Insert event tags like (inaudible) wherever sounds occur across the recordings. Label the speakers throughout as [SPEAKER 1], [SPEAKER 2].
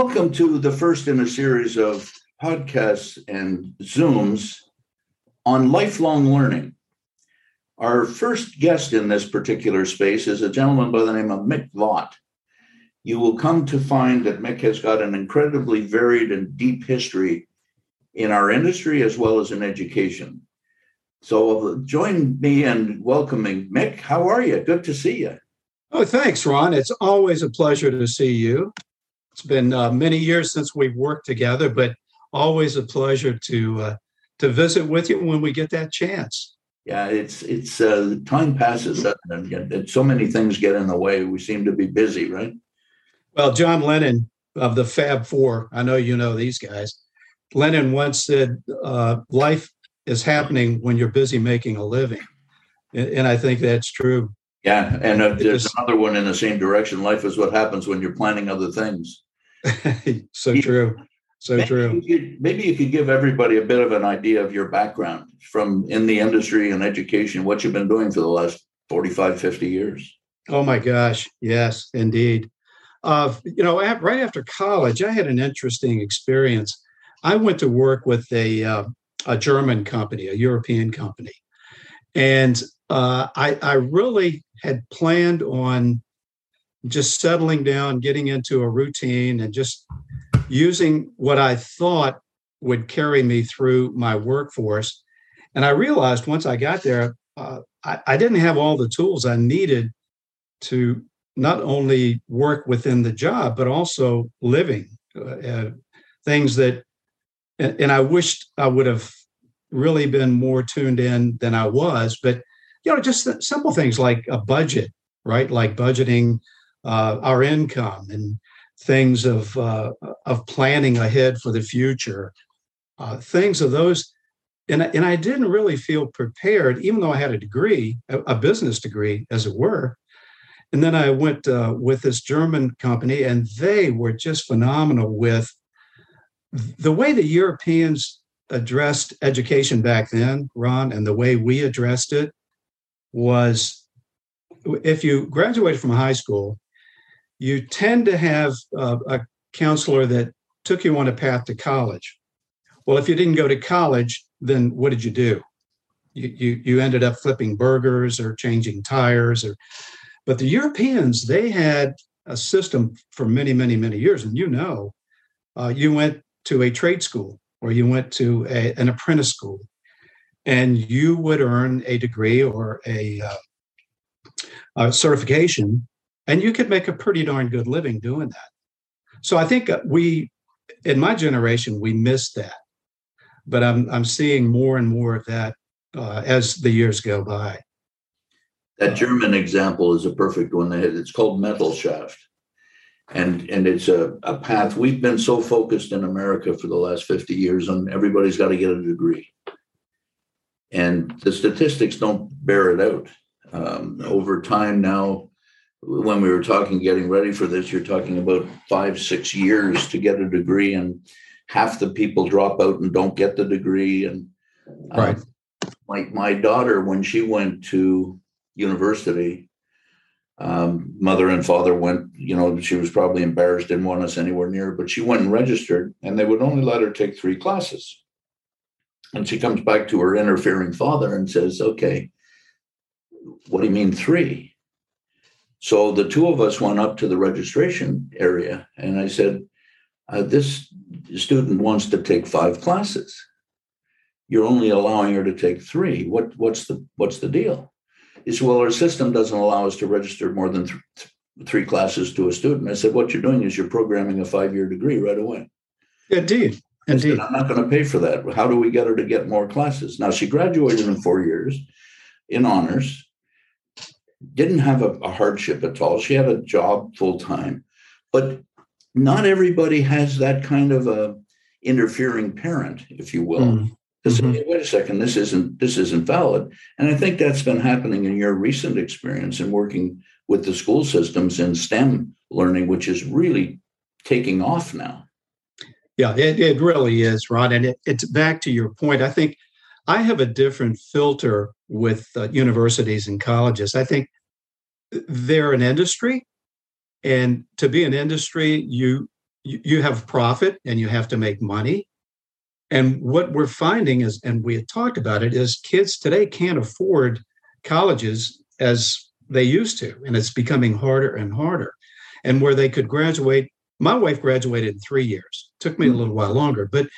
[SPEAKER 1] Welcome to the first in a series of podcasts and Zooms on lifelong learning. Our first guest in this particular space is a gentleman by the name of Mick Vaught. You will come to find that Mick has got an incredibly varied and deep history in our industry as well as in education. So join me in welcoming Mick. How are you? Good to see you.
[SPEAKER 2] Oh, thanks, Ron. It's always a pleasure to see you. It's been uh, many years since we've worked together, but always a pleasure to uh, to visit with you when we get that chance.
[SPEAKER 1] Yeah, it's it's uh, time passes and, so many things get in the way. We seem to be busy, right?
[SPEAKER 2] Well, John Lennon of the Fab Four, I know you know these guys. Lennon once said, uh, "Life is happening when you're busy making a living," and, and I think that's true.
[SPEAKER 1] Yeah, and uh, there's another one in the same direction. Life is what happens when you're planning other things. (laughs)
[SPEAKER 2] so true. So
[SPEAKER 1] maybe
[SPEAKER 2] true.
[SPEAKER 1] You could, maybe you could give everybody a bit of an idea of your background from in the industry and education, what you've been doing for the last 45, 50 years.
[SPEAKER 2] Oh my gosh. Yes, indeed. Uh, you know, right after college, I had an interesting experience. I went to work with a, uh, a German company, a European company. And uh, I, I really had planned on just settling down, getting into a routine, and just using what I thought would carry me through my workforce. And I realized once I got there, uh, I, I, didn't have all the tools I needed to not only work within the job, but also living uh, uh things that, and, and I wished I would have really been more tuned in than I was. But you know, just simple things like a budget, right? Like budgeting uh, our income and things of uh, of planning ahead for the future, uh, things of those. And, and I didn't really feel prepared, even though I had a degree, a, business degree, as it were. And then I went uh, with this German company, and they were just phenomenal with the way the Europeans addressed education back then, Ron, and the way we addressed it was if you graduated from high school, you tend to have uh, a counselor that took you on a path to college. Well, if you didn't go to college, then what did you do? You, you, you ended up flipping burgers or changing tires or but the Europeans, they had a system for many, many, many years. And you know, uh, you went to a trade school or you went to a, an apprentice school and you would earn a degree or a, uh, a certification, and you could make a pretty darn good living doing that. So I think uh, we, in my generation, we missed that, but I'm I'm seeing more and more of that uh, as the years go by.
[SPEAKER 1] That German example is a perfect one. It's called Mittelstand and and it's a, a path we've been so focused in america for the last 50 years on everybody's got to get a degree and the statistics don't bear it out um, over time now when we were talking getting ready for this you're talking about five six years to get a degree and half the people drop out and don't get the degree. And
[SPEAKER 2] uh, right.
[SPEAKER 1] my, my daughter when she went to university um, mother and father went you know she was probably embarrassed didn't want us anywhere near but she went and registered and they would only let her take three classes. And she comes back to her interfering father and says, Okay, what do you mean three? So the two of us went up to the registration area and I said, uh, This student wants to take five classes. You're only allowing her to take three. What, what's, the, what's the deal? He said, Well, our system doesn't allow us to register more than th- three classes to a student. I said, What you're doing is you're programming a five year degree right away.
[SPEAKER 2] Indeed. Indeed.
[SPEAKER 1] Said, I'm not going to pay for that. How do we get her to get more classes? Now, she graduated in four years in honors, didn't have a, a hardship at all. She had a job full time, but not everybody has that kind of a interfering parent, if you will. Mm. To say, mm-hmm. wait a second, this isn't this isn't valid. And I think that's been happening in your recent experience in working with the school systems in STEM learning, which is really taking off now.
[SPEAKER 2] Yeah, it, it really is, Ron. And it, it's back to your point. I think I have a different filter with uh, universities and colleges. I think they're an industry And to be an industry, you you have profit and you have to make money. And what we're finding is, and we had talked about it, is kids today can't afford colleges as they used to, and it's becoming harder and harder. And where they could graduate, my wife graduated in three years. Took me a little while longer, but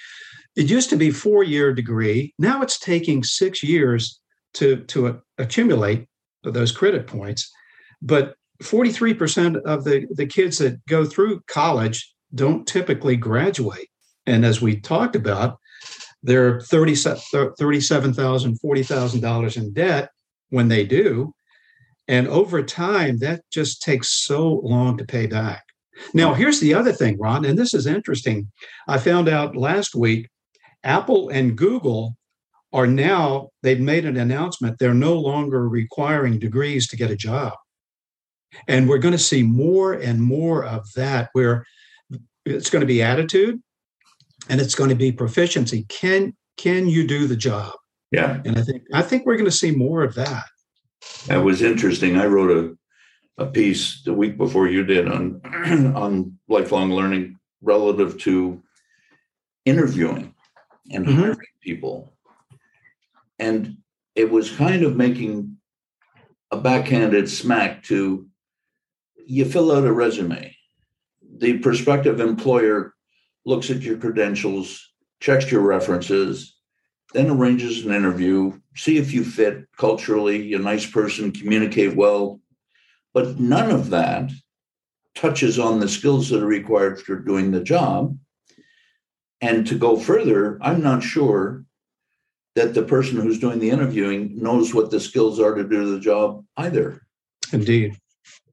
[SPEAKER 2] it used to be four year degree. Now it's taking six years to to accumulate those credit points. But 43% of the, the kids that go through college don't typically graduate. And as we talked about, they're $37,000, $40,000 in debt when they do. And over time, that just takes so long to pay back. Now, here's the other thing, Ron, and this is interesting. I found out last week Apple and Google are now, they've made an announcement, they're no longer requiring degrees to get a job. And we're going to see more and more of that where it's going to be attitude and it's going to be proficiency. Can can you do the job?
[SPEAKER 1] Yeah.
[SPEAKER 2] And I think I think we're going to see more of that.
[SPEAKER 1] That was interesting. I wrote a, a piece the week before you did on (clears throat) on lifelong learning relative to interviewing and mm-hmm. hiring people. And it was kind of making a backhanded smack to you fill out a resume. The prospective employer looks at your credentials, checks your references, then arranges an interview, see if you fit culturally, you're a nice person, communicate well. But none of that touches on the skills that are required for doing the job. And to go further, I'm not sure that the person who's doing the interviewing knows what the skills are to do the job either.
[SPEAKER 2] Indeed.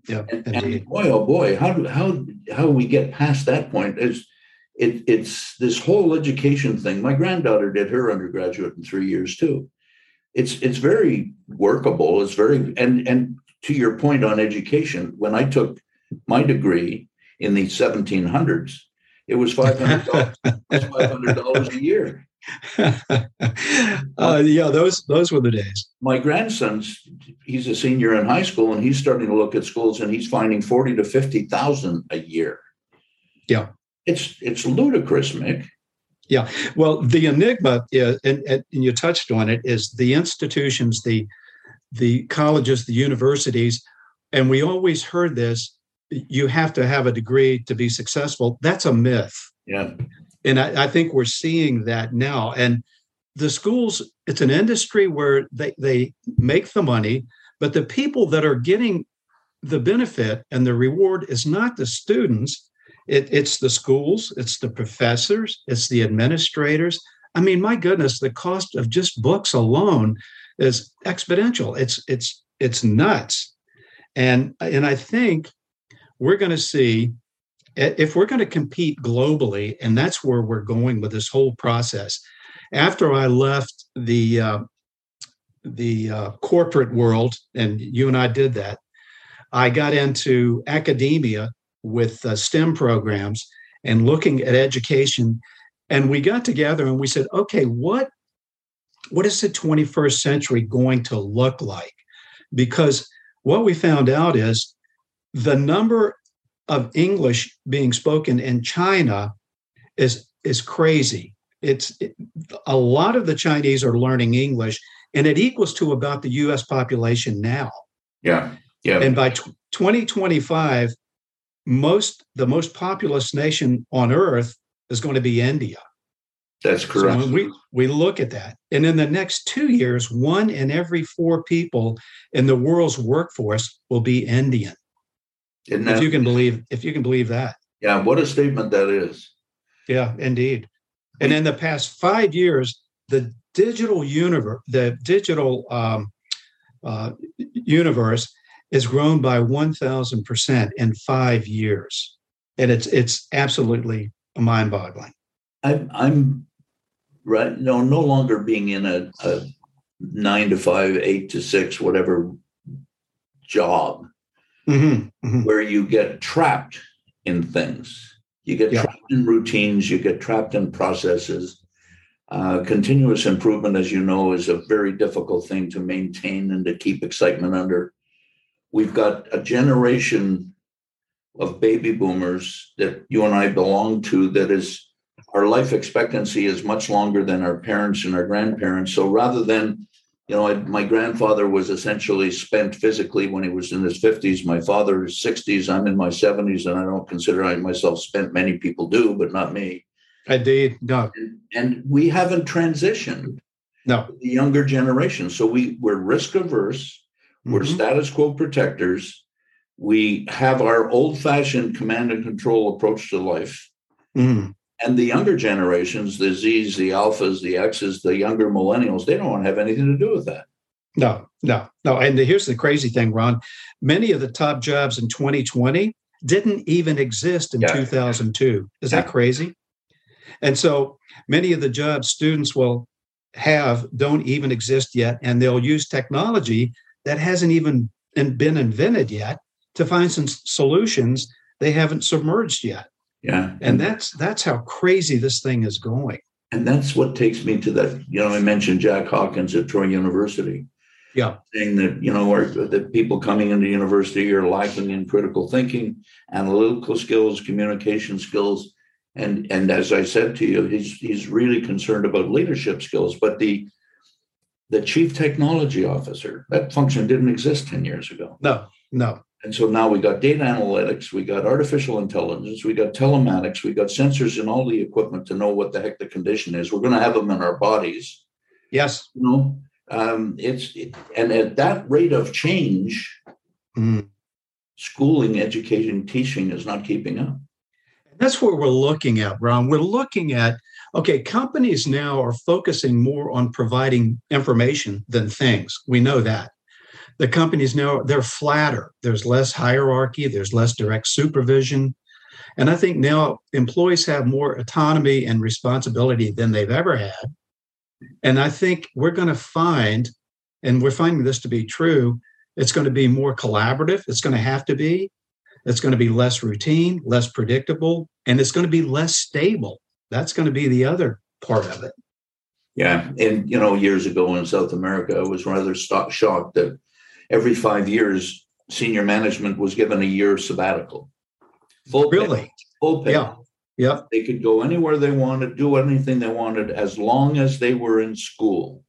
[SPEAKER 1] Yeah. And, and boy, oh boy, how do how how we get past that point is it, it's this whole education thing. My granddaughter did her undergraduate in three years too. It's it's very workable. It's very and and to your point on education, when I took my degree in the 1700s, it was five hundred dollars. five hundred dollars a year. (laughs)
[SPEAKER 2] uh, yeah, those those were the days.
[SPEAKER 1] My grandson's he's a senior in high school, and he's starting to look at schools, and he's finding forty to fifty thousand a year.
[SPEAKER 2] Yeah,
[SPEAKER 1] it's it's ludicrous, Mick.
[SPEAKER 2] Yeah, well, the enigma is, and, and you touched on it, is the institutions, the the colleges, the universities, and we always heard this you have to have a degree to be successful. That's a myth.
[SPEAKER 1] Yeah.
[SPEAKER 2] And I, I, think we're seeing that now. And the schools, it's an industry where they, they make the money, but the people that are getting the benefit and the reward is not the students, it, it's the schools, it's the professors, it's the administrators. I mean, my goodness, the cost of just books alone is exponential. It's it's it's nuts. And and I think we're going to see if we're going to compete globally, and that's where we're going with this whole process. After I left the uh, the uh, corporate world, and you and I did that, I got into academia with uh, STEM programs and looking at education. And we got together and we said, okay, what what is the 21st century going to look like? Because what we found out is the number of English being spoken in China is is crazy. It's it, a lot of the Chinese are learning English, and it equals to about the U.S. population now.
[SPEAKER 1] Yeah, yeah.
[SPEAKER 2] And by t- 2025, most the most populous nation on earth is going to be India.
[SPEAKER 1] That's correct.
[SPEAKER 2] So we we look at that, and in the next two years, one in every four people in the world's workforce will be Indian. That, if you can believe, if you can believe that.
[SPEAKER 1] Yeah, what a statement that is.
[SPEAKER 2] Yeah, indeed. And in the past five years, the digital universe, the digital um, uh, universe, has grown by one thousand percent in five years, and it's it's absolutely mind-boggling.
[SPEAKER 1] I'm I'm right no no longer being in a, a nine to five, eight to six, whatever job mm-hmm, mm-hmm. where you get trapped in things. You get yeah. trapped in routines, you get trapped in processes. Uh, continuous improvement, as you know, is a very difficult thing to maintain and to keep excitement under. We've got a generation of baby boomers that you and I belong to that is our life expectancy is much longer than our parents and our grandparents. So rather than, you know, I, my grandfather was essentially spent physically when he was in his 50s. My father is 60s. I'm in my 70s, and I don't consider I myself spent. Many people do, but not me.
[SPEAKER 2] Indeed, no.
[SPEAKER 1] And, and we haven't transitioned.
[SPEAKER 2] No.
[SPEAKER 1] The younger generation. So we, we're risk averse. We're mm-hmm. status quo protectors. We have our old fashioned command and control approach to life. Mm. And the younger generations, the Zs, the Alphas, the Xs, the younger millennials, they don't want to have anything to do with that.
[SPEAKER 2] No, no, no. And here's the crazy thing, Ron. Many of the top jobs in 2020 didn't even exist in yeah. 2002. Is yeah. that crazy? And so many of the jobs students will have don't even exist yet. And they'll use technology that hasn't even been invented yet to find some solutions they haven't submerged yet.
[SPEAKER 1] Yeah.
[SPEAKER 2] And that's that's how crazy this thing is going.
[SPEAKER 1] And that's what takes me to that. You know, I mentioned Jack Hawkins at Troy University.
[SPEAKER 2] Yeah.
[SPEAKER 1] Saying that, you know, that people coming into university are lacking in critical thinking, analytical skills, communication skills. And and as I said to you, he's he's really concerned about leadership skills. But the the chief technology officer, that function didn't exist 10 years ago.
[SPEAKER 2] No, no.
[SPEAKER 1] And so now we got data analytics, we got artificial intelligence, we got telematics, we got sensors in all the equipment to know what the heck the condition is. We're going to have them in our bodies.
[SPEAKER 2] Yes.
[SPEAKER 1] You know, um, it's it, and at that rate of change, mm. schooling, education, teaching is not keeping up.
[SPEAKER 2] That's what we're looking at, Ron. We're looking at okay, companies now are focusing more on providing information than things. We know that the companies now they're flatter. There's less hierarchy. There's less direct supervision. And i think now employees have more autonomy and responsibility than they've ever had. And i think we're going to find and we're finding this to be true it's going to be more collaborative. It's going to have to be. It's going to be less routine less predictable and it's going to be less stable. That's going to be the other part of it.
[SPEAKER 1] Yeah and you know years ago in south america i was rather shocked that every five years, senior management was given a year sabbatical.
[SPEAKER 2] Full really?
[SPEAKER 1] Pay, full pay.
[SPEAKER 2] Yeah. Yeah.
[SPEAKER 1] They could go anywhere they wanted, do anything they wanted, as long as they were in school.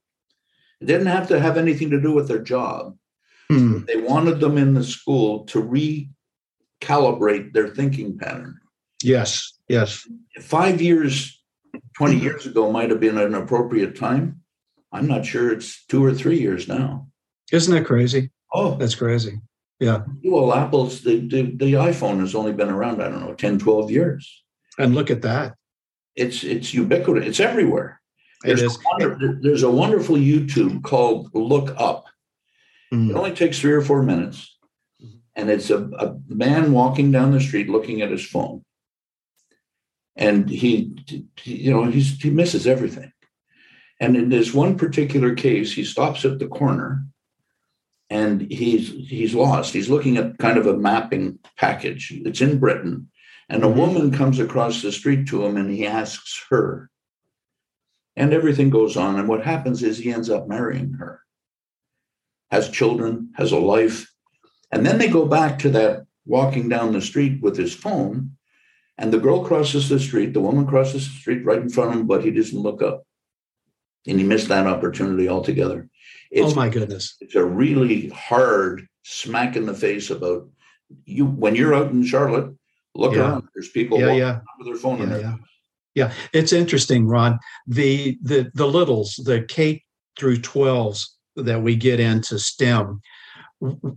[SPEAKER 1] It didn't have to have anything to do with their job. Hmm. They wanted them in the school to recalibrate their thinking pattern.
[SPEAKER 2] Yes. Yes.
[SPEAKER 1] Five years, 20 years ago might have been an appropriate time. I'm not sure it's two or three years now.
[SPEAKER 2] Isn't that crazy?
[SPEAKER 1] Oh,
[SPEAKER 2] that's crazy. Yeah.
[SPEAKER 1] Well, Apple's the, the, the iPhone has only been around, I don't know, 10, 12 years.
[SPEAKER 2] And look at that.
[SPEAKER 1] It's it's ubiquitous. It's everywhere.
[SPEAKER 2] There's, it is.
[SPEAKER 1] Wonder, there's a wonderful YouTube called Look Up. Mm. It only takes three or four minutes. And it's a, a man walking down the street looking at his phone. And he, he you know, he's, he misses everything. And in this one particular case, he stops at the corner and he's he's lost. He's looking at kind of a mapping package. It's in Britain, and a mm-hmm. woman comes across the street to him, and he asks her, and everything goes on. And what happens is he ends up marrying her, has children, has a life, and then they go back to that walking down the street with his phone, and the girl crosses the street, the woman crosses the street right in front of him, but he doesn't look up, and he missed that opportunity altogether.
[SPEAKER 2] It's, oh my goodness!
[SPEAKER 1] It's a really hard smack in the face about you when you're out in Charlotte. Look yeah. around. There's people
[SPEAKER 2] yeah, yeah.
[SPEAKER 1] with their phone
[SPEAKER 2] yeah,
[SPEAKER 1] in
[SPEAKER 2] their yeah. yeah, it's interesting, Ron. The the the littles, the K through 12s that we get into STEM,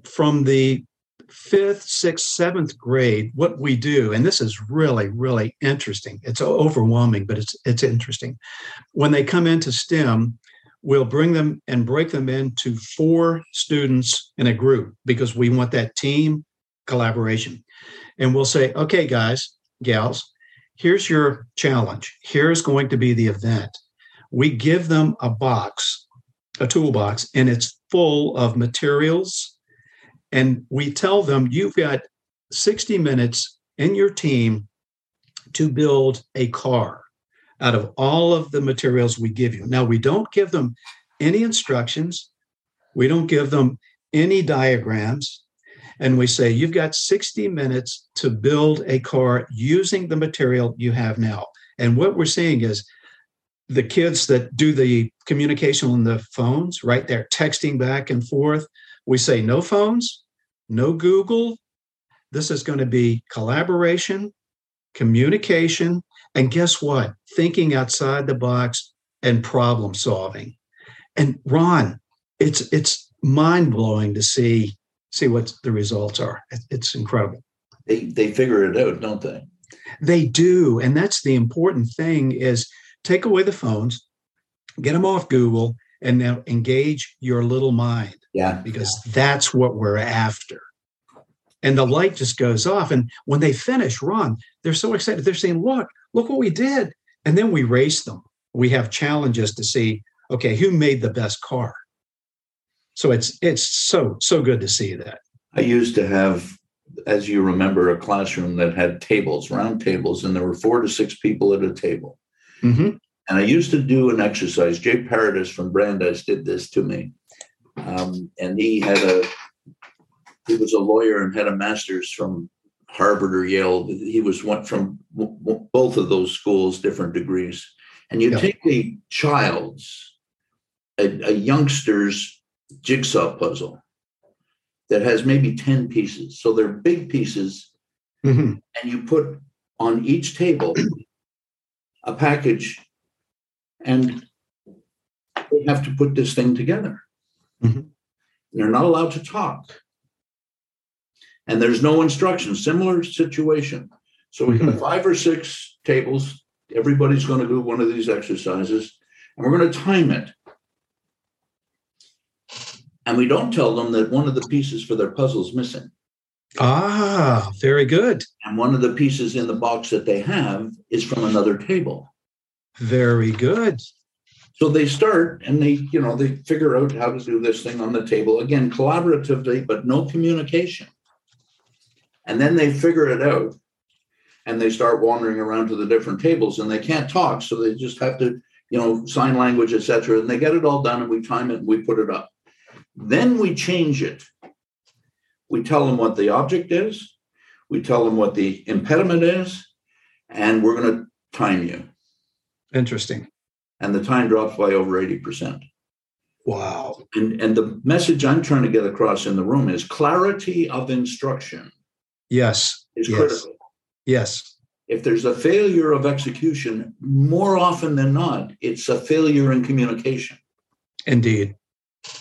[SPEAKER 2] from the fifth, sixth, seventh grade, what we do, and this is really, really interesting. It's overwhelming, but it's it's interesting. When they come into STEM, we'll bring them and break them into four students in a group because we want that team collaboration. And we'll say, okay, guys, gals, here's your challenge. Here's going to be the event. We give them a box, a toolbox, and it's full of materials. And we tell them, you've got 60 minutes in your team to build a car out of all of the materials we give you. Now, we don't give them any instructions, we don't give them any diagrams, and we say, You've got 60 minutes to build a car using the material you have now. And what we're seeing is the kids that do the communication on the phones, right? They're texting back and forth. We say, No phones, no Google. This is going to be collaboration, communication, and guess what? Thinking outside the box and problem solving. And Ron, it's it's mind blowing to see see what the results are. It's incredible.
[SPEAKER 1] They they figure it out, don't they?
[SPEAKER 2] They do, and that's the important thing is take away the phones, get them off Google, and now engage your little mind.
[SPEAKER 1] Yeah.
[SPEAKER 2] Because that's what we're after. And the light just goes off. And when they finish, Ron, they're so excited. They're saying, look, look what we did. And then we race them. We have challenges to see, okay, who made the best car? So it's it's so so good to see that.
[SPEAKER 1] I used to have, as you remember, a classroom that had tables, round tables, and there were four to six people at a table.
[SPEAKER 2] Mm-hmm.
[SPEAKER 1] And I used to do an exercise. Jay Paradis from Brandeis did this to me, um, and he had a he was a lawyer and had a master's from Harvard or Yale. He was one from both of those schools, different degrees. And you yeah. take a child's, a, a youngster's jigsaw puzzle that has maybe 10 pieces. So they're big pieces.
[SPEAKER 2] Mm-hmm.
[SPEAKER 1] And you put on each table a package, and they have to put this thing together.
[SPEAKER 2] Mm-hmm.
[SPEAKER 1] They're not allowed to talk. And there's no instructions, similar situation. So we mm-hmm. have five or six tables. Everybody's going to do one of these exercises, and we're going to time it. And we don't tell them that one of the pieces for their puzzle is missing.
[SPEAKER 2] Ah, very good.
[SPEAKER 1] And one of the pieces in the box that they have is from another table.
[SPEAKER 2] Very good.
[SPEAKER 1] So they start and they, you know, they figure out how to do this thing on the table again, collaboratively, but no communication. And then they figure it out and they start wandering around to the different tables and they can't talk. So they just have to, you know, sign language, etc. And they get it all done and we time it and we put it up. Then we change it. We tell them what the object is, we tell them what the impediment is, and we're going to time you.
[SPEAKER 2] Interesting.
[SPEAKER 1] And the time drops by over 80%.
[SPEAKER 2] Wow.
[SPEAKER 1] And, and the message I'm trying to get across in the room is clarity of instruction.
[SPEAKER 2] Yes.
[SPEAKER 1] Is
[SPEAKER 2] yes.
[SPEAKER 1] critical.
[SPEAKER 2] Yes.
[SPEAKER 1] If there's a failure of execution, more often than not, it's a failure in communication.
[SPEAKER 2] Indeed.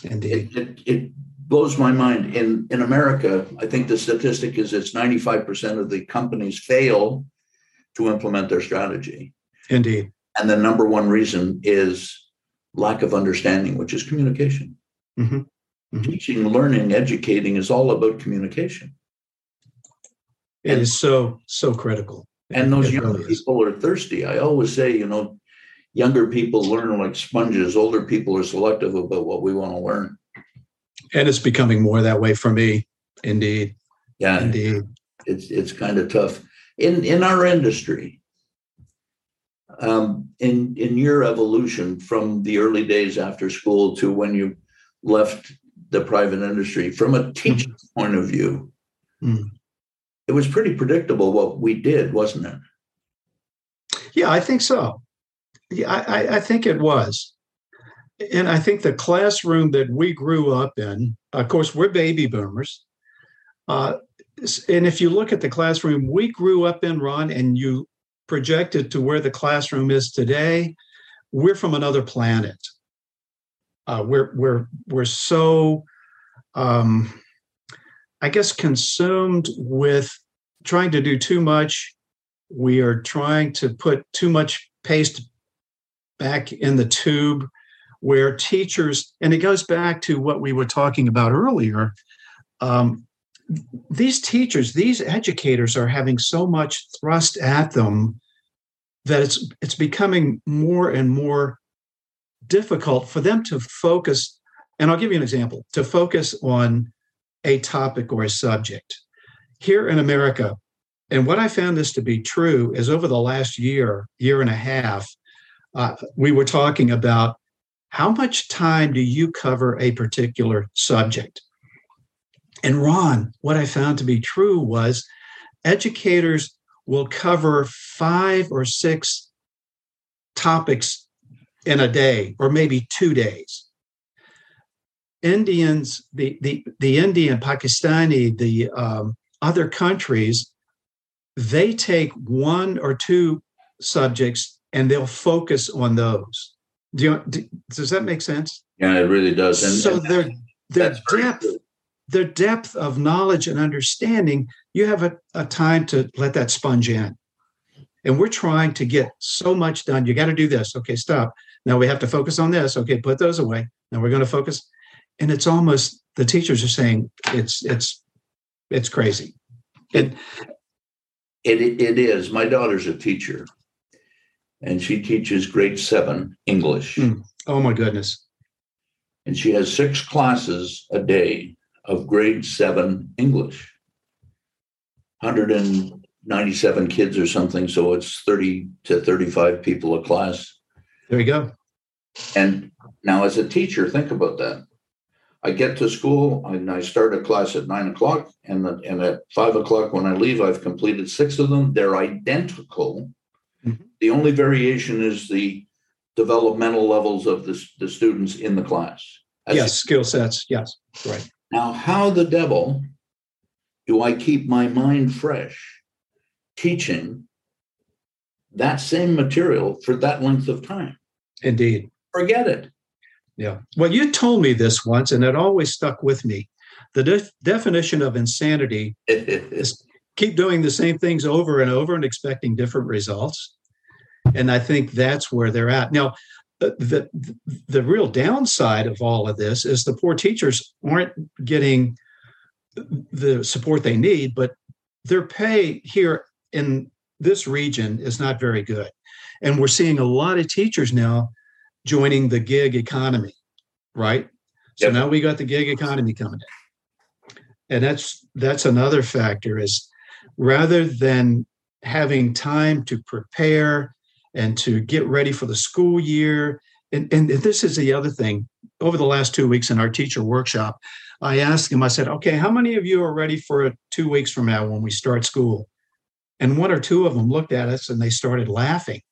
[SPEAKER 2] Indeed.
[SPEAKER 1] It, it, it, blows my mind. In, in America, I think the statistic is it's 95% of the companies fail to implement their strategy.
[SPEAKER 2] Indeed.
[SPEAKER 1] And the number one reason is lack of understanding, which is communication.
[SPEAKER 2] Mm-hmm. Mm-hmm.
[SPEAKER 1] Teaching, learning, educating is all about communication.
[SPEAKER 2] It and, is so, so critical.
[SPEAKER 1] And those young really people are thirsty. I always say, you know, younger people learn like sponges. Older people are selective about what we want to learn.
[SPEAKER 2] And it's becoming more that way for me. Indeed.
[SPEAKER 1] Yeah.
[SPEAKER 2] Indeed.
[SPEAKER 1] It's it's kind of tough. In in our industry, um, in in your evolution from the early days after school to when you left the private industry, from a teaching mm-hmm. point of view,
[SPEAKER 2] mm.
[SPEAKER 1] it was pretty predictable what we did, wasn't it?
[SPEAKER 2] Yeah, I think so. Yeah, I, I think it was. And I think the classroom that we grew up in, of course, we're baby boomers. Uh, and if you look at the classroom we grew up in, Ron, and you project it to where the classroom is today, we're from another planet. Uh, we're we're we're so, um, I guess, consumed with trying to do too much. We are trying to put too much paste back in the tube where teachers, and it goes back to what we were talking about earlier. Um, these teachers, these educators are having so much thrust at them that it's it's becoming more and more difficult for them to focus. And I'll give you an example to focus on a topic or a subject. Here in America, and what I found this to be true is over the last year, year and a half, uh, we were talking about how much time do you cover a particular subject? And Ron, what I found to be true was educators will cover five or six topics in a day or maybe two days. Indians, the the the Indian, Pakistani, the um, other countries, they take one or two subjects and they'll focus on those. Do you, do, does that make sense?
[SPEAKER 1] Yeah, it really does.
[SPEAKER 2] And, so and their their depth, their depth of knowledge and understanding, you have a, a time to let that sponge in. And we're trying to get so much done. You got to do this. Okay, stop. Now we have to focus on this. Okay, put those away. Now we're going to focus. And it's almost the teachers are saying it's it's it's crazy.
[SPEAKER 1] It it, it is. My daughter's a teacher, and she teaches grade seven English. Mm.
[SPEAKER 2] Oh my goodness!
[SPEAKER 1] And she has six classes a day of grade seven English. 197 kids or something, so it's 30 to 35 people a class.
[SPEAKER 2] There you go.
[SPEAKER 1] And now, as a teacher, think about that. I get to school and I start a class at nine o'clock, and, the, and at five o'clock when I leave, I've completed six of them. They're identical. Mm-hmm. The only variation is the developmental levels of the, the students in the class.
[SPEAKER 2] That's yes, skill sets. Yes, right.
[SPEAKER 1] Now, how the devil do I keep my mind fresh teaching that same material for that length of time?
[SPEAKER 2] Indeed.
[SPEAKER 1] Forget it.
[SPEAKER 2] Yeah. Well, you told me this once, and it always stuck with me. The def- definition of insanity (laughs) is keep doing the same things over and over and expecting different results. And I think that's where they're at. Now, the, the, real downside of all of this is the poor teachers aren't getting the support they need, but their pay here in this region is not very good. And we're seeing a lot of teachers now joining the gig economy, right? So yep. now we got the gig economy coming in. And that's that's another factor is rather than having time to prepare and to get ready for the school year. And, and this is the other thing. Over the last two weeks in our teacher workshop, I asked him, I said, okay, how many of you are ready for two weeks from now when we start school? And one or two of them looked at us and they started laughing.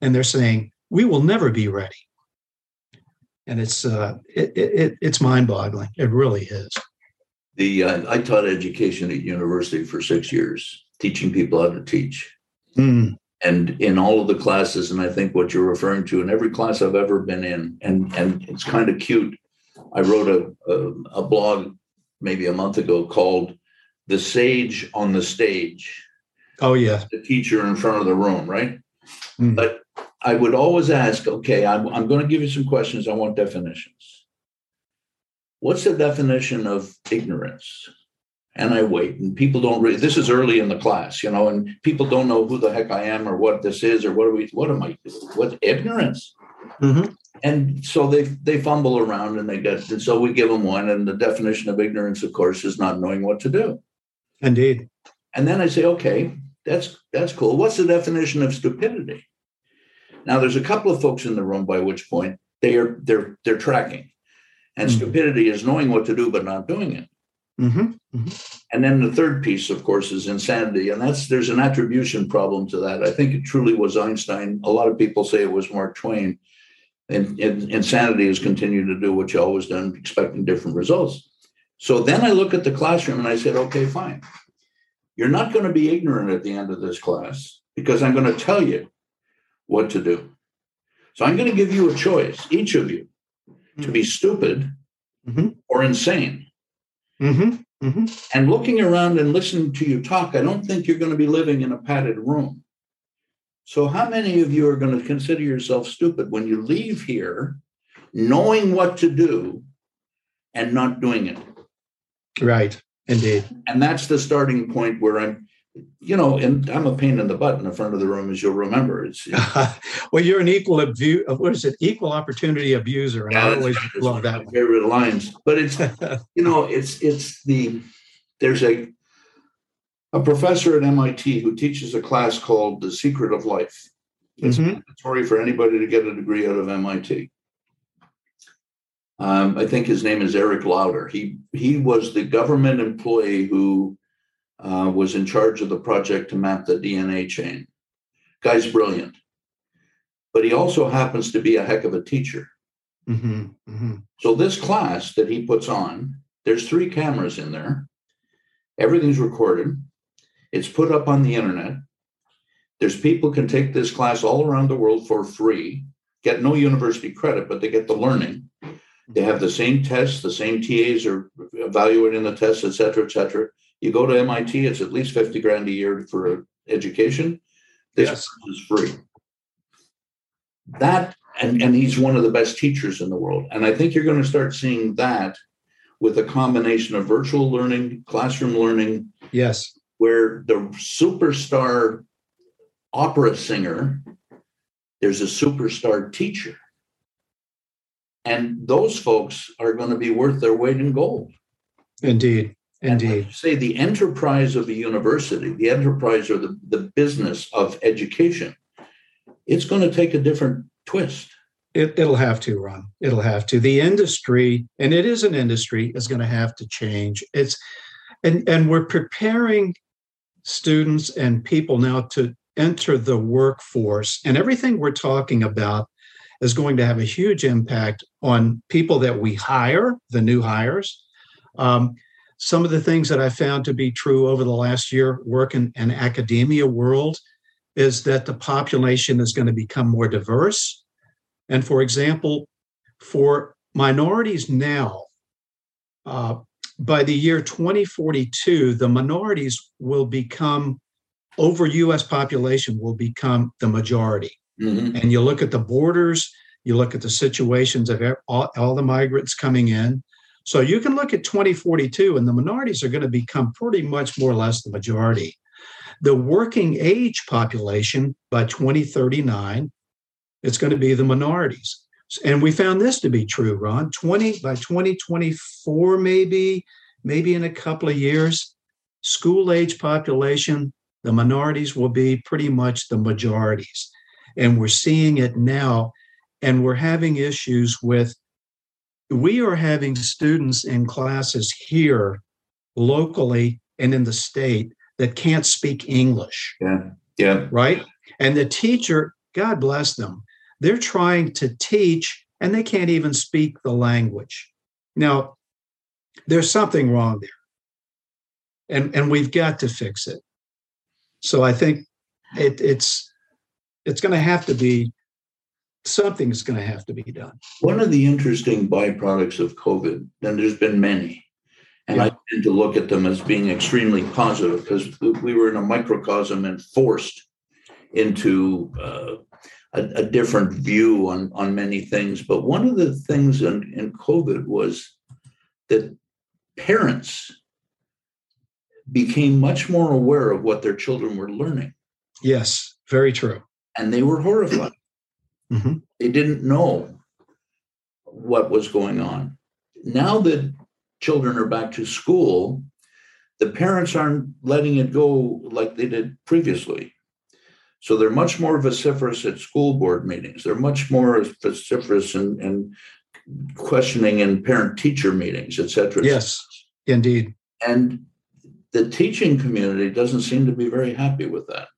[SPEAKER 2] And they're saying, we will never be ready. And it's uh, it, it, it's mind-boggling. It really is.
[SPEAKER 1] The uh, I taught education at university for six years, teaching people how to teach. Mm and in all of the classes and i think what you're referring to in every class i've ever been in and and it's kind of cute. I wrote a, a, a blog maybe a month ago called the sage on the stage.
[SPEAKER 2] Oh yeah.
[SPEAKER 1] The teacher in front of the room right? Mm. but i would always ask okay I'm, I'm going to give you some questions i want definitions. What's the definition of ignorance and I wait. And people don't really, this is early in the class, you know, and people don't know who the heck I am or what this is or what are we, what am I, what ignorance. Mm-hmm. And so they they fumble around and they get, and so we give them one. And the definition of ignorance, of course, is not knowing what to do.
[SPEAKER 2] Indeed.
[SPEAKER 1] And then I say, okay, that's that's cool. What's the definition of stupidity? Now there's a couple of folks in the room by which point they are they're they're tracking. And mm-hmm. stupidity is knowing what to do but not doing it. Mm-hmm. Mm-hmm. And then the third piece, of course, is insanity, and that's there's an attribution problem to that. I think it truly was Einstein. A lot of people say it was Mark Twain. And, and insanity has continued to do what you always done, expecting different results. So then I look at the classroom and I said, okay, fine. You're not going to be ignorant at the end of this class because I'm going to tell you what to do. So I'm going to give you a choice, each of you, to be stupid mm-hmm. or insane. Mm-hmm. Mm-hmm. And looking around and listening to you talk, I don't think you're going to be living in a padded room. So, how many of you are going to consider yourself stupid when you leave here knowing what to do and not doing it?
[SPEAKER 2] Right, indeed.
[SPEAKER 1] And that's the starting point where I'm you know, and I'm a pain in the butt in the front of the room, as you'll remember. It's, (laughs)
[SPEAKER 2] well, you're an equal abu- what is it? Equal opportunity abuser, and yeah, I always love that.
[SPEAKER 1] Favorite lines, but it's (laughs) you know, it's it's the there's a a professor at MIT who teaches a class called The Secret of Life. It's mm-hmm. mandatory for anybody to get a degree out of MIT. Um, I think his name is Eric Lander. He he was the government employee who uh, was in charge of the project to map the DNA chain. Guy's brilliant, but he also happens to be a heck of a teacher.
[SPEAKER 2] Mm-hmm, mm-hmm.
[SPEAKER 1] So this class that he puts on, there's three cameras in there. Everything's recorded. It's put up on the internet. There's people can take this class all around the world for free, get no university credit, but they get the learning. They have the same tests, the same TAs are evaluating the tests, et cetera, et cetera. You go to MIT, it's at least 50 grand a year for education. This
[SPEAKER 2] Yes.
[SPEAKER 1] is free. That, and, and he's one of the best teachers in the world. And I think you're going to start seeing that with a combination of virtual learning, classroom learning,
[SPEAKER 2] Yes.
[SPEAKER 1] where the superstar opera singer, there's a superstar teacher. And those folks are going to be worth their weight in gold.
[SPEAKER 2] Indeed.
[SPEAKER 1] And
[SPEAKER 2] Indeed.
[SPEAKER 1] you say the enterprise of the university, the enterprise or the, the business of education, it's going to take a different twist.
[SPEAKER 2] It, it'll have to run. It'll have to. The industry, and it is an industry, is going to have to change. It's and and we're preparing students and people now to enter the workforce, and everything we're talking about is going to have a huge impact on people that we hire, the new hires. Um, some of the things that I found to be true over the last year, working in academia world, is that the population is going to become more diverse. And for example, for minorities now, uh, by the year 2042, the minorities will become over US population will become the majority.
[SPEAKER 1] Mhm.
[SPEAKER 2] And you look at the borders, you look at the situations of all, all the migrants coming in. So you can look at 2042, and the minorities are going to become pretty much more or less the majority. The working age population by 2039, it's going to be the minorities. And we found this to be true, Ron. 20 by 2024, maybe, maybe in a couple of years, school age population, the minorities will be pretty much the majorities. And we're seeing it now. And we're having issues with, we are having students in classes here locally and in the state that can't speak English
[SPEAKER 1] Yeah. Yeah.
[SPEAKER 2] right? And the teacher, God bless them, they're trying to teach and they can't even speak the language. Now, there's something wrong there. And, and we've got to fix it. So I think it, it's it's going to have to be something's going to have to be done.
[SPEAKER 1] One of the interesting byproducts of COVID, and there's been many, and I tend to look at them as being extremely positive because we were in a microcosm and forced into uh, a, a different view on, on many things. But one of the things in, in COVID was that parents became much more aware of what their children were learning
[SPEAKER 2] Yes, very true.
[SPEAKER 1] and they were horrified.
[SPEAKER 2] Mhm.
[SPEAKER 1] They didn't know what was going on. Now that children are back to school, the parents aren't letting it go like they did previously. So they're much more vociferous at school board meetings. They're much more vociferous and, and questioning in parent teacher meetings, et cetera.
[SPEAKER 2] Yes, indeed.
[SPEAKER 1] And the teaching community doesn't seem to be very happy with that.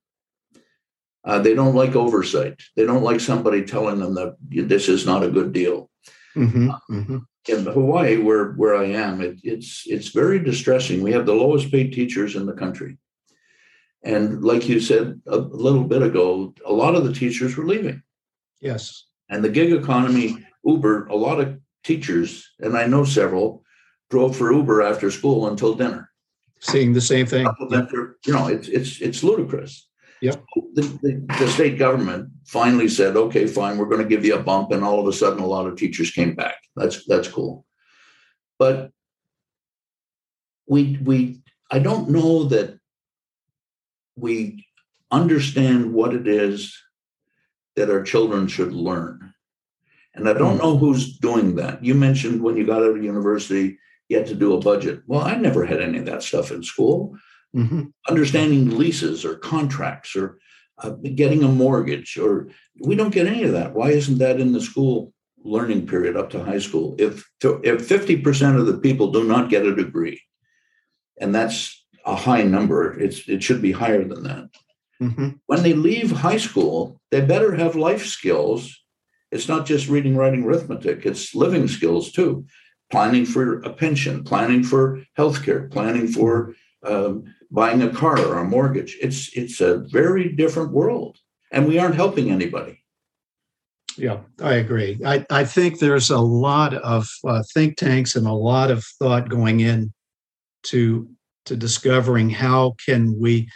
[SPEAKER 1] Uh, they don't like oversight. They don't like somebody telling them that this is not a good deal.
[SPEAKER 2] Mhm, mhm.
[SPEAKER 1] In Hawaii, where where I am, it, it's it's very distressing. We have the lowest paid teachers in the country, and like you said a little bit ago, a lot of the teachers were leaving.
[SPEAKER 2] Yes.
[SPEAKER 1] And the gig economy, Uber, a lot of teachers, and I know several, drove for Uber after school until dinner.
[SPEAKER 2] Seeing the same thing.
[SPEAKER 1] You know, it's it's it's ludicrous.
[SPEAKER 2] Yep.
[SPEAKER 1] The, the, the state government finally said, okay, fine, we're going to give you a bump, and all of a sudden, a lot of teachers came back. That's that's cool, but we we I don't know that we understand what it is that our children should learn. And I don't hmm. know who's doing that. You mentioned when you got out of university, you had to do a budget. Well, I never had any of that stuff in school.
[SPEAKER 2] Mhm.
[SPEAKER 1] Understanding leases or contracts or uh, getting a mortgage, or we don't get any of that. Why isn't that in the school learning period up to high school. If if 50% of the people do not get a degree, and that's a high number, it's it should be higher than that. Mm-hmm. When they leave high school, they better have life skills. It's not just reading, writing, arithmetic, it's living skills too. Planning for a pension, planning for healthcare, planning for um, buying a car or a mortgage. It's it's a very different world, and we aren't helping anybody.
[SPEAKER 2] Yeah, I agree. I, I think there's a lot of uh, think tanks and a lot of thought going in to to discovering how can we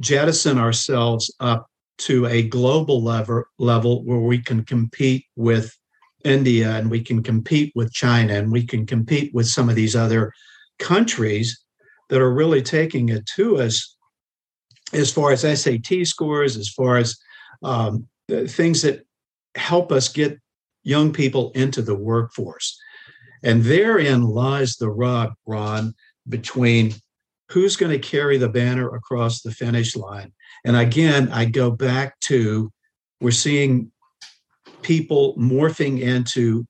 [SPEAKER 2] jettison ourselves up to a global level level where we can compete with India and we can compete with China and we can compete with some of these other countries that are really taking it to us as far as SAT scores, as far as um, things that help us get young people into the workforce. And therein lies the rub, Ron, between who's going to carry the banner across the finish line. And again, I go back to we're seeing people morphing into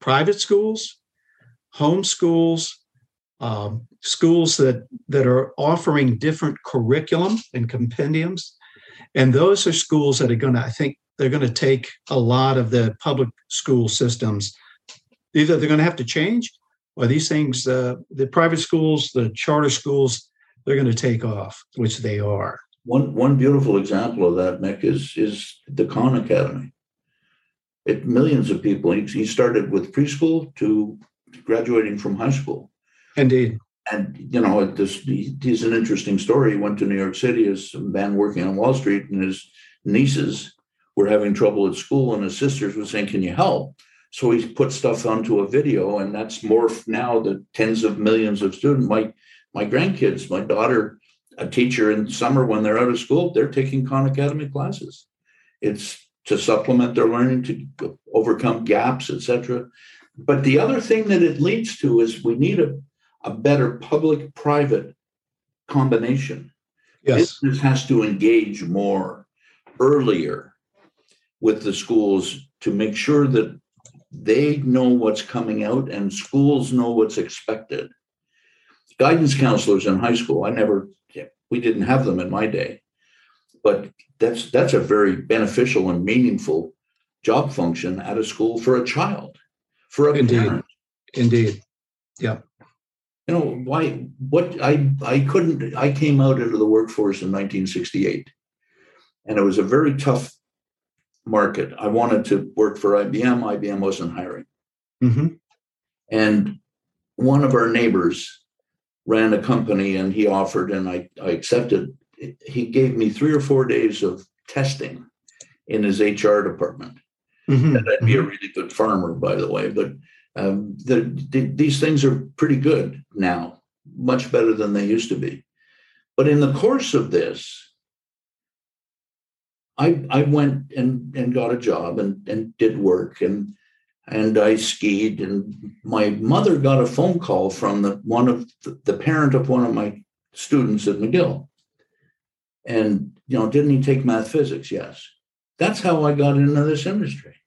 [SPEAKER 2] private schools, home schools, um, schools that, that are offering different curriculum and compendiums. And those are schools that are going to, I think, they're going to take a lot of the public school systems. Either they're going to have to change, or these things, uh, the private schools, the charter schools, they're going to take off, which they are.
[SPEAKER 1] One one beautiful example of that, Mick, is is the Khan Academy. It millions of people. He, he started with preschool to graduating from high school.
[SPEAKER 2] Indeed.
[SPEAKER 1] And you know, this he's an interesting story. He went to New York City as a man working on Wall Street, and his nieces were having trouble at school, and his sisters were saying, "Can you help?" So he put stuff onto a video, and that's morphed now the tens of millions of students. My my grandkids, my daughter, a teacher in summer when they're out of school, they're taking Khan Academy classes. It's to supplement their learning, to overcome gaps, etc. But the other thing that it leads to is we need a, a better public-private combination.
[SPEAKER 2] Yes.
[SPEAKER 1] Business has to engage more earlier with the schools to make sure that they know what's coming out and schools know what's expected. Guidance counselors in high school, I never, we didn't have them in my day, but that's that's a very beneficial and meaningful job function at a school for a child, for a
[SPEAKER 2] Indeed.
[SPEAKER 1] parent.
[SPEAKER 2] Indeed. Yeah.
[SPEAKER 1] You know, why what I I couldn't I came out into the workforce in 1968. And it was a very tough market. I wanted to work for IBM. IBM wasn't hiring. Mm-hmm. And one of our neighbors ran a company and he offered, and I, I accepted. He gave me three or four days of testing in his HR department. Mm-hmm. And I'd be a mm-hmm. really good farmer, by the way. But um, the, the, these things are pretty good now, much better than they used to be. But in the course of this, I I went and and got a job and and did work and and I skied and my mother got a phone call from the one of the, the parent of one of my students at McGill. And you know, didn't he take math physics? Yes. That's how I got into this industry.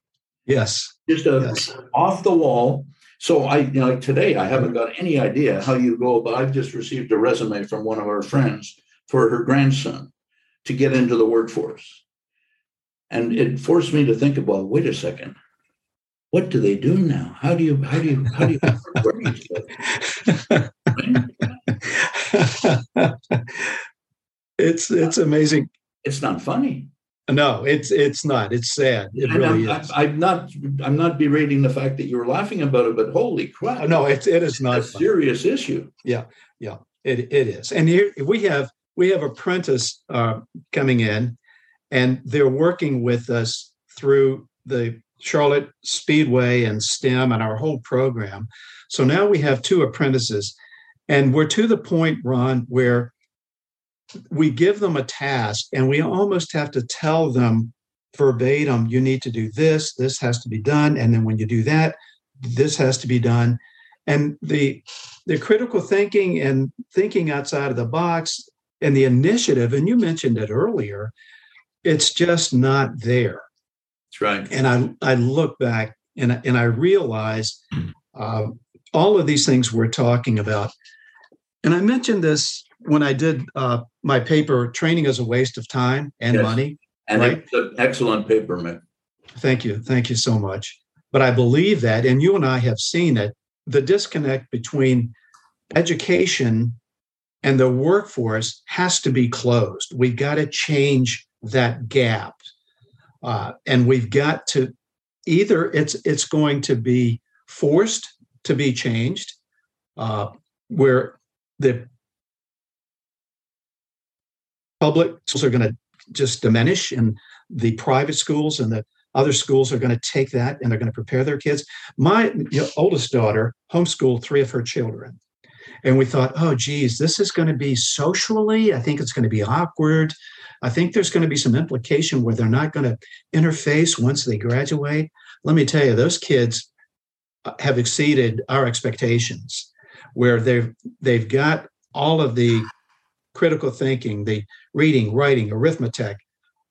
[SPEAKER 2] Yes.
[SPEAKER 1] Just a yes. off the wall. So I, you know, today I haven't got any idea how you go but I've just received a resume from one of our friends for her grandson to get into the workforce. And it forced me to think about, wait a second, what do they do now? How do you how do you how do you (laughs)
[SPEAKER 2] it's it's amazing.
[SPEAKER 1] It's not funny.
[SPEAKER 2] No, it's it's not. It's sad. It and really
[SPEAKER 1] I'm,
[SPEAKER 2] is.
[SPEAKER 1] I'm not I'm not berating the fact that you're laughing about it, but holy crap!
[SPEAKER 2] No, it it is not
[SPEAKER 1] a serious issue.
[SPEAKER 2] Yeah, yeah, it it is. And here we have we have apprentice uh, coming in and they're working with us through the Charlotte Speedway and STEM and our whole program. So now we have two apprentices, and we're to the point, Ron, where we give them a task and we almost have to tell them verbatim, you need to do this, this has to be done. And then when you do that, this has to be done. And the the critical thinking and thinking outside of the box and the initiative, and you mentioned it earlier, it's just not there.
[SPEAKER 1] That's right.
[SPEAKER 2] And I I look back and and I realized uh, all of these things we're talking about. And I mentioned this when I did uh, my paper, "Training is a Waste of Time and
[SPEAKER 1] Yes.
[SPEAKER 2] Money."
[SPEAKER 1] And
[SPEAKER 2] Right.
[SPEAKER 1] it's an excellent paper, Mick.
[SPEAKER 2] Thank you, thank you so much. But I believe that, and you and I have seen it, the disconnect between education and the workforce has to be closed. We've got to change that gap, uh, and we've got to either it's it's going to be forced to be changed, uh, where the public schools are going to just diminish, and the private schools and the other schools are going to take that and they're going to prepare their kids. My oldest daughter homeschooled three of her children. And we thought, oh, geez, this is going to be socially, I think it's going to be awkward. I think there's going to be some implication where they're not going to interface once they graduate. Let me tell you, those kids uh, have exceeded our expectations, where they've they've got all of the critical thinking, the reading, writing, arithmetic,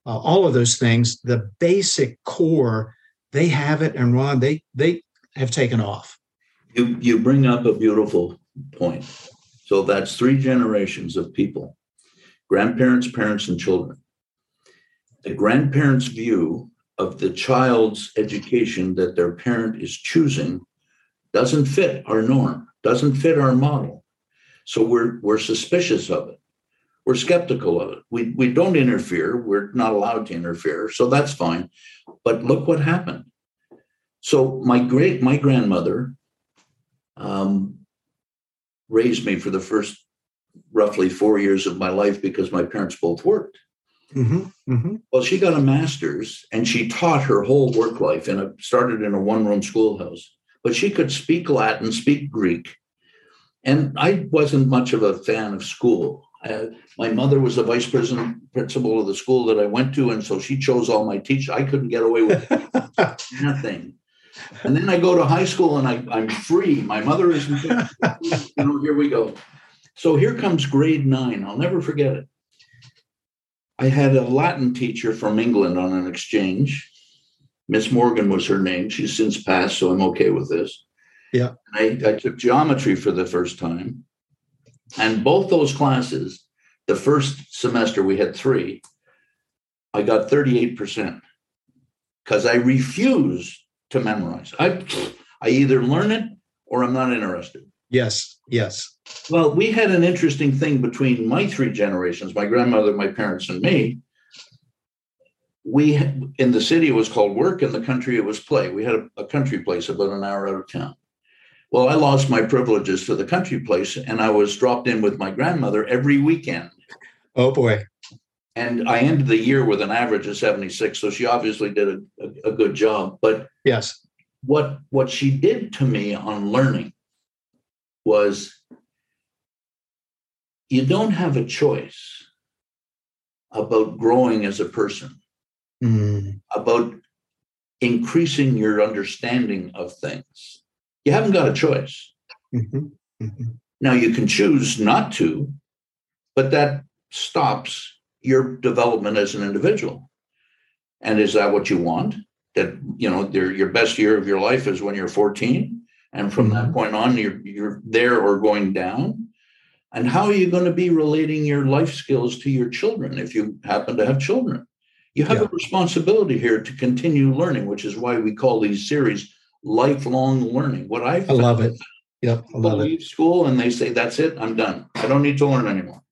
[SPEAKER 2] uh, all of those things, the basic core, they have it. And Ron, they they have taken off.
[SPEAKER 1] You you bring up a beautiful point. So that's three generations of people: grandparents, parents, and children. The grandparents' view of the child's education that their parent is choosing doesn't fit our norm, doesn't fit our model. So we're we're suspicious of it. We're skeptical of it. We we don't interfere. We're not allowed to interfere. So that's fine. But look what happened. So my great my grandmother um, raised me for the first roughly four years of my life because my parents both worked.
[SPEAKER 2] Mhm, mhm.
[SPEAKER 1] Well, she got a master's and she taught her whole work life and it started in a one room schoolhouse. But she could speak Latin, speak Greek. And I wasn't much of a fan of school. Uh, my mother was the vice president principal of the school that I went to. And so she chose all my teachers. I couldn't get away with (laughs) nothing. And then I go to high school and I, I'm free. My mother isn't you know, here we go. So here comes grade nine. I'll never forget it. I had a Latin teacher from England on an exchange. Miss Morgan was her name. She's since passed, so I'm okay with this.
[SPEAKER 2] Yeah.
[SPEAKER 1] I, I took geometry for the first time. And both those classes, the first semester we had three, I got 38% because I refuse to memorize. I, I either learn it or I'm not interested.
[SPEAKER 2] Yes, yes.
[SPEAKER 1] Well, we had an interesting thing between my three generations, my grandmother, my parents, and me. We in the city it was called work, in the country it was play. We had a, a country place about an hour out of town. Well, I lost my privileges to the country place, and I was dropped in with my grandmother every weekend.
[SPEAKER 2] Oh boy.
[SPEAKER 1] And I ended the year with an average of 76. So she obviously did a, a, good job. But
[SPEAKER 2] Yes.
[SPEAKER 1] what what she did to me on learning was you don't have a choice about growing as a person
[SPEAKER 2] Mm,
[SPEAKER 1] about increasing your understanding of things you haven't got a choice
[SPEAKER 2] mhm, mhm.
[SPEAKER 1] now you can choose not to but that stops your development as an individual and is that what you want that you know your, your best year of your life is when you're 14 and from that
[SPEAKER 2] Mhm.
[SPEAKER 1] point on you're you're there or going down and how are you going to be relating your life skills to your children if you happen to have children you have
[SPEAKER 2] Yeah.
[SPEAKER 1] a responsibility here to continue learning which is why we call these series lifelong learning what i
[SPEAKER 2] I love it. Yep, I love it.
[SPEAKER 1] leave school and they say, that's it, I'm done. I don't need to learn anymore.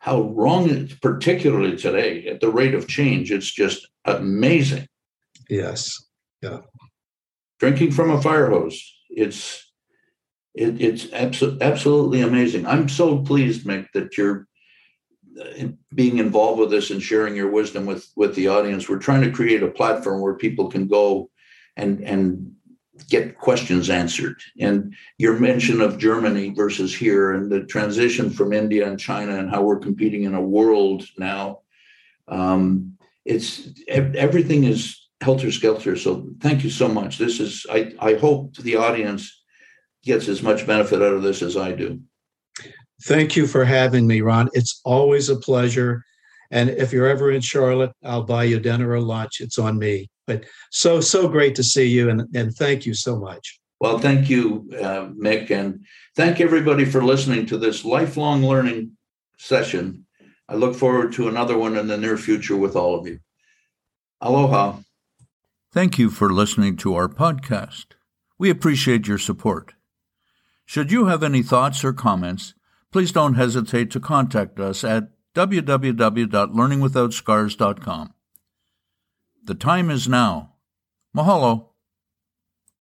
[SPEAKER 1] How wrong it is, particularly today, at the rate of change, it's just amazing.
[SPEAKER 2] Yes. Yeah.
[SPEAKER 1] Drinking from a fire hose, it's it, it's abso- absolutely amazing. I'm so pleased, Mick, that you're uh, being involved with this and sharing your wisdom with with the audience. We're trying to create a platform where people can go and and get questions answered. And your mention of Germany versus here and the transition from India and China and how we're competing in a world now. Um, it's everything is helter skelter. So thank you so much. This is I, I hope the audience gets as much benefit out of this as I do.
[SPEAKER 2] Thank you for having me, Ron. It's always a pleasure. And if you're ever in Charlotte, I'll buy you dinner or lunch. It's on me. But so, so great to see you. And, and thank you so much.
[SPEAKER 3] Well, thank you, uh, Mick, and thank everybody for listening to this lifelong learning session. I look forward to another one in the near future with all of you. Aloha.
[SPEAKER 1] Thank you for listening to our podcast. We appreciate your support. Should you have any thoughts or comments, please don't hesitate to contact us at www.learningwithoutscars.com. The time is now. Mahalo.